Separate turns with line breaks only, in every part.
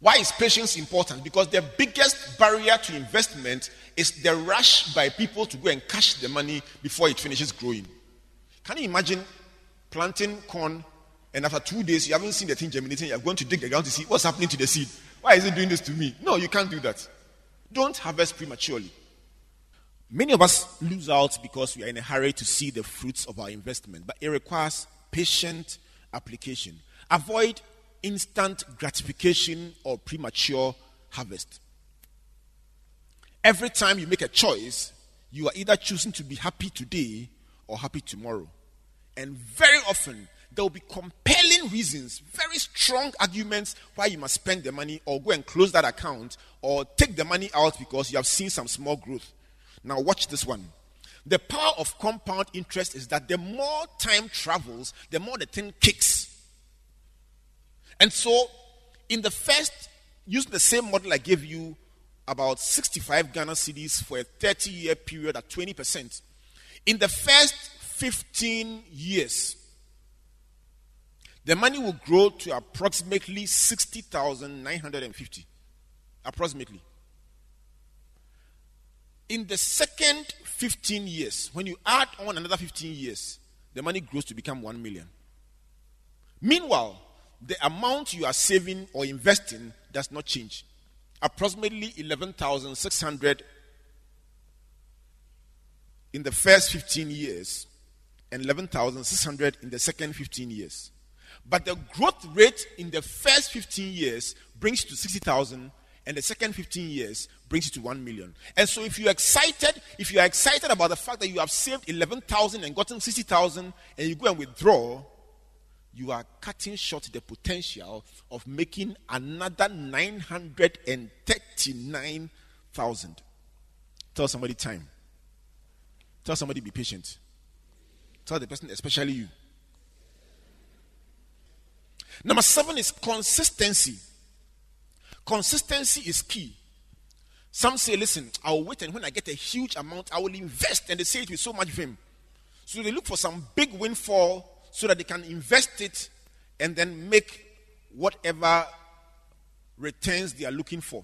Why is patience important? Because the biggest barrier to investment is the rush by people to go and cash the money before it finishes growing. Can you imagine planting corn and after two days you haven't seen the thing germinating? You're going to dig the ground to see what's happening to the seed. Why is it doing this to me? No, you can't do that. Don't harvest prematurely. Many of us lose out because we are in a hurry to see the fruits of our investment, but it requires patient application. Avoid instant gratification or premature harvest. Every time you make a choice, you are either choosing to be happy today or happy tomorrow. And very often, there will be compelling reasons, very strong arguments why you must spend the money or go and close that account or take the money out because you have seen some small growth. Now, watch this one. The power of compound interest is that the more time travels, the more the thing kicks. And so, in the first, using the same model I gave you about 65 Ghana cedis for a 30 year period at 20%. In the first 15 years, the money will grow to approximately 60,950. Approximately. In the second 15 years, when you add on another 15 years, the money grows to become 1 million. Meanwhile, the amount you are saving or investing does not change. Approximately 11,600 in the first 15 years and 11,600 in the second 15 years. But the growth rate in the first 15 years brings you to 60,000 and the second 15 years brings you to 1 million. And so if you're excited, if you are excited about the fact that you have saved 11,000 and gotten 60,000 and you go and withdraw, you are cutting short the potential of making another 939,000. Tell somebody time. Tell somebody be patient. Tell the person, especially you. Number seven is consistency. Consistency is key. Some say, listen, I'll wait and when I get a huge amount, I will invest. And they say it with so much vim. So they look for some big windfall so that they can invest it and then make whatever returns they are looking for.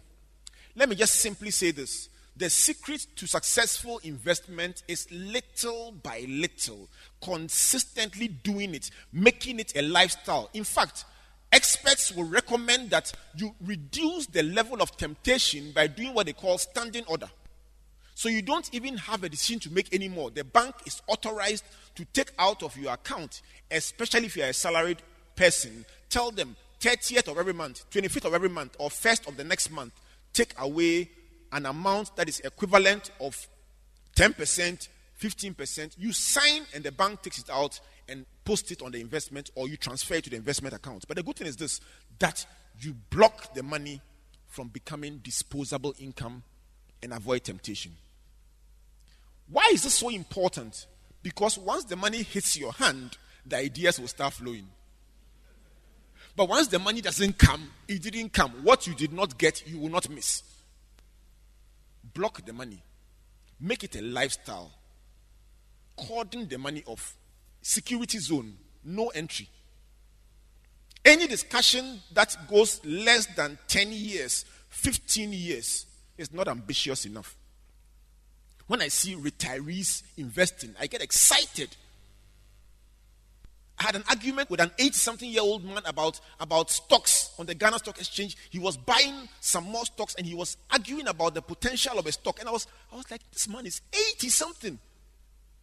Let me just simply say this the secret to successful investment is little by little, consistently doing it, making it a lifestyle. In fact, experts will recommend that you reduce the level of temptation by doing what they call standing order. So you don't even have a decision to make anymore. The bank is authorized to take out of your account especially if you are a salaried person, tell them 30th of every month, 25th of every month, or 1st of the next month, take away an amount that is equivalent of 10%, 15%. You sign and the bank takes it out and post it on the investment or you transfer it to the investment account. But the good thing is this that you block the money from becoming disposable income and avoid temptation. Why is this so important? Because once the money hits your hand, the ideas will start flowing. But once the money doesn't come, it didn't come. What you did not get, you will not miss. Block the money. Make it a lifestyle. Cordon the money off. Security zone. No entry. Any discussion that goes less than 10 years, 15 years, is not ambitious enough. When I see retirees investing, I get excited I had an argument with an 80 something year old man about, about stocks on the Ghana Stock Exchange. He was buying some more stocks and he was arguing about the potential of a stock. And I was, I was like, this man is 80 something.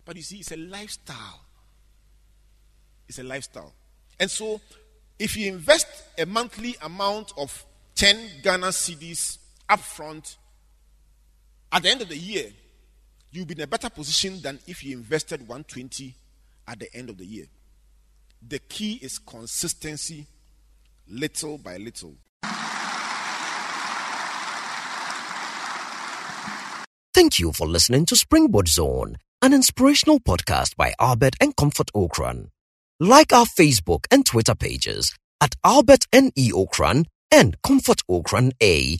But you see, it's a lifestyle. It's a lifestyle. And so, if you invest a monthly amount of 10 Ghana cedis upfront, at the end of the year, you'll be in a better position than if you invested 120 at the end of the year. The key is consistency, little by little.
Thank you for listening to Springboard Zone, an inspirational podcast by Albert and Comfort Ocran. Like our Facebook and Twitter pages at Albert N.E. Ocran and Comfort Ocran A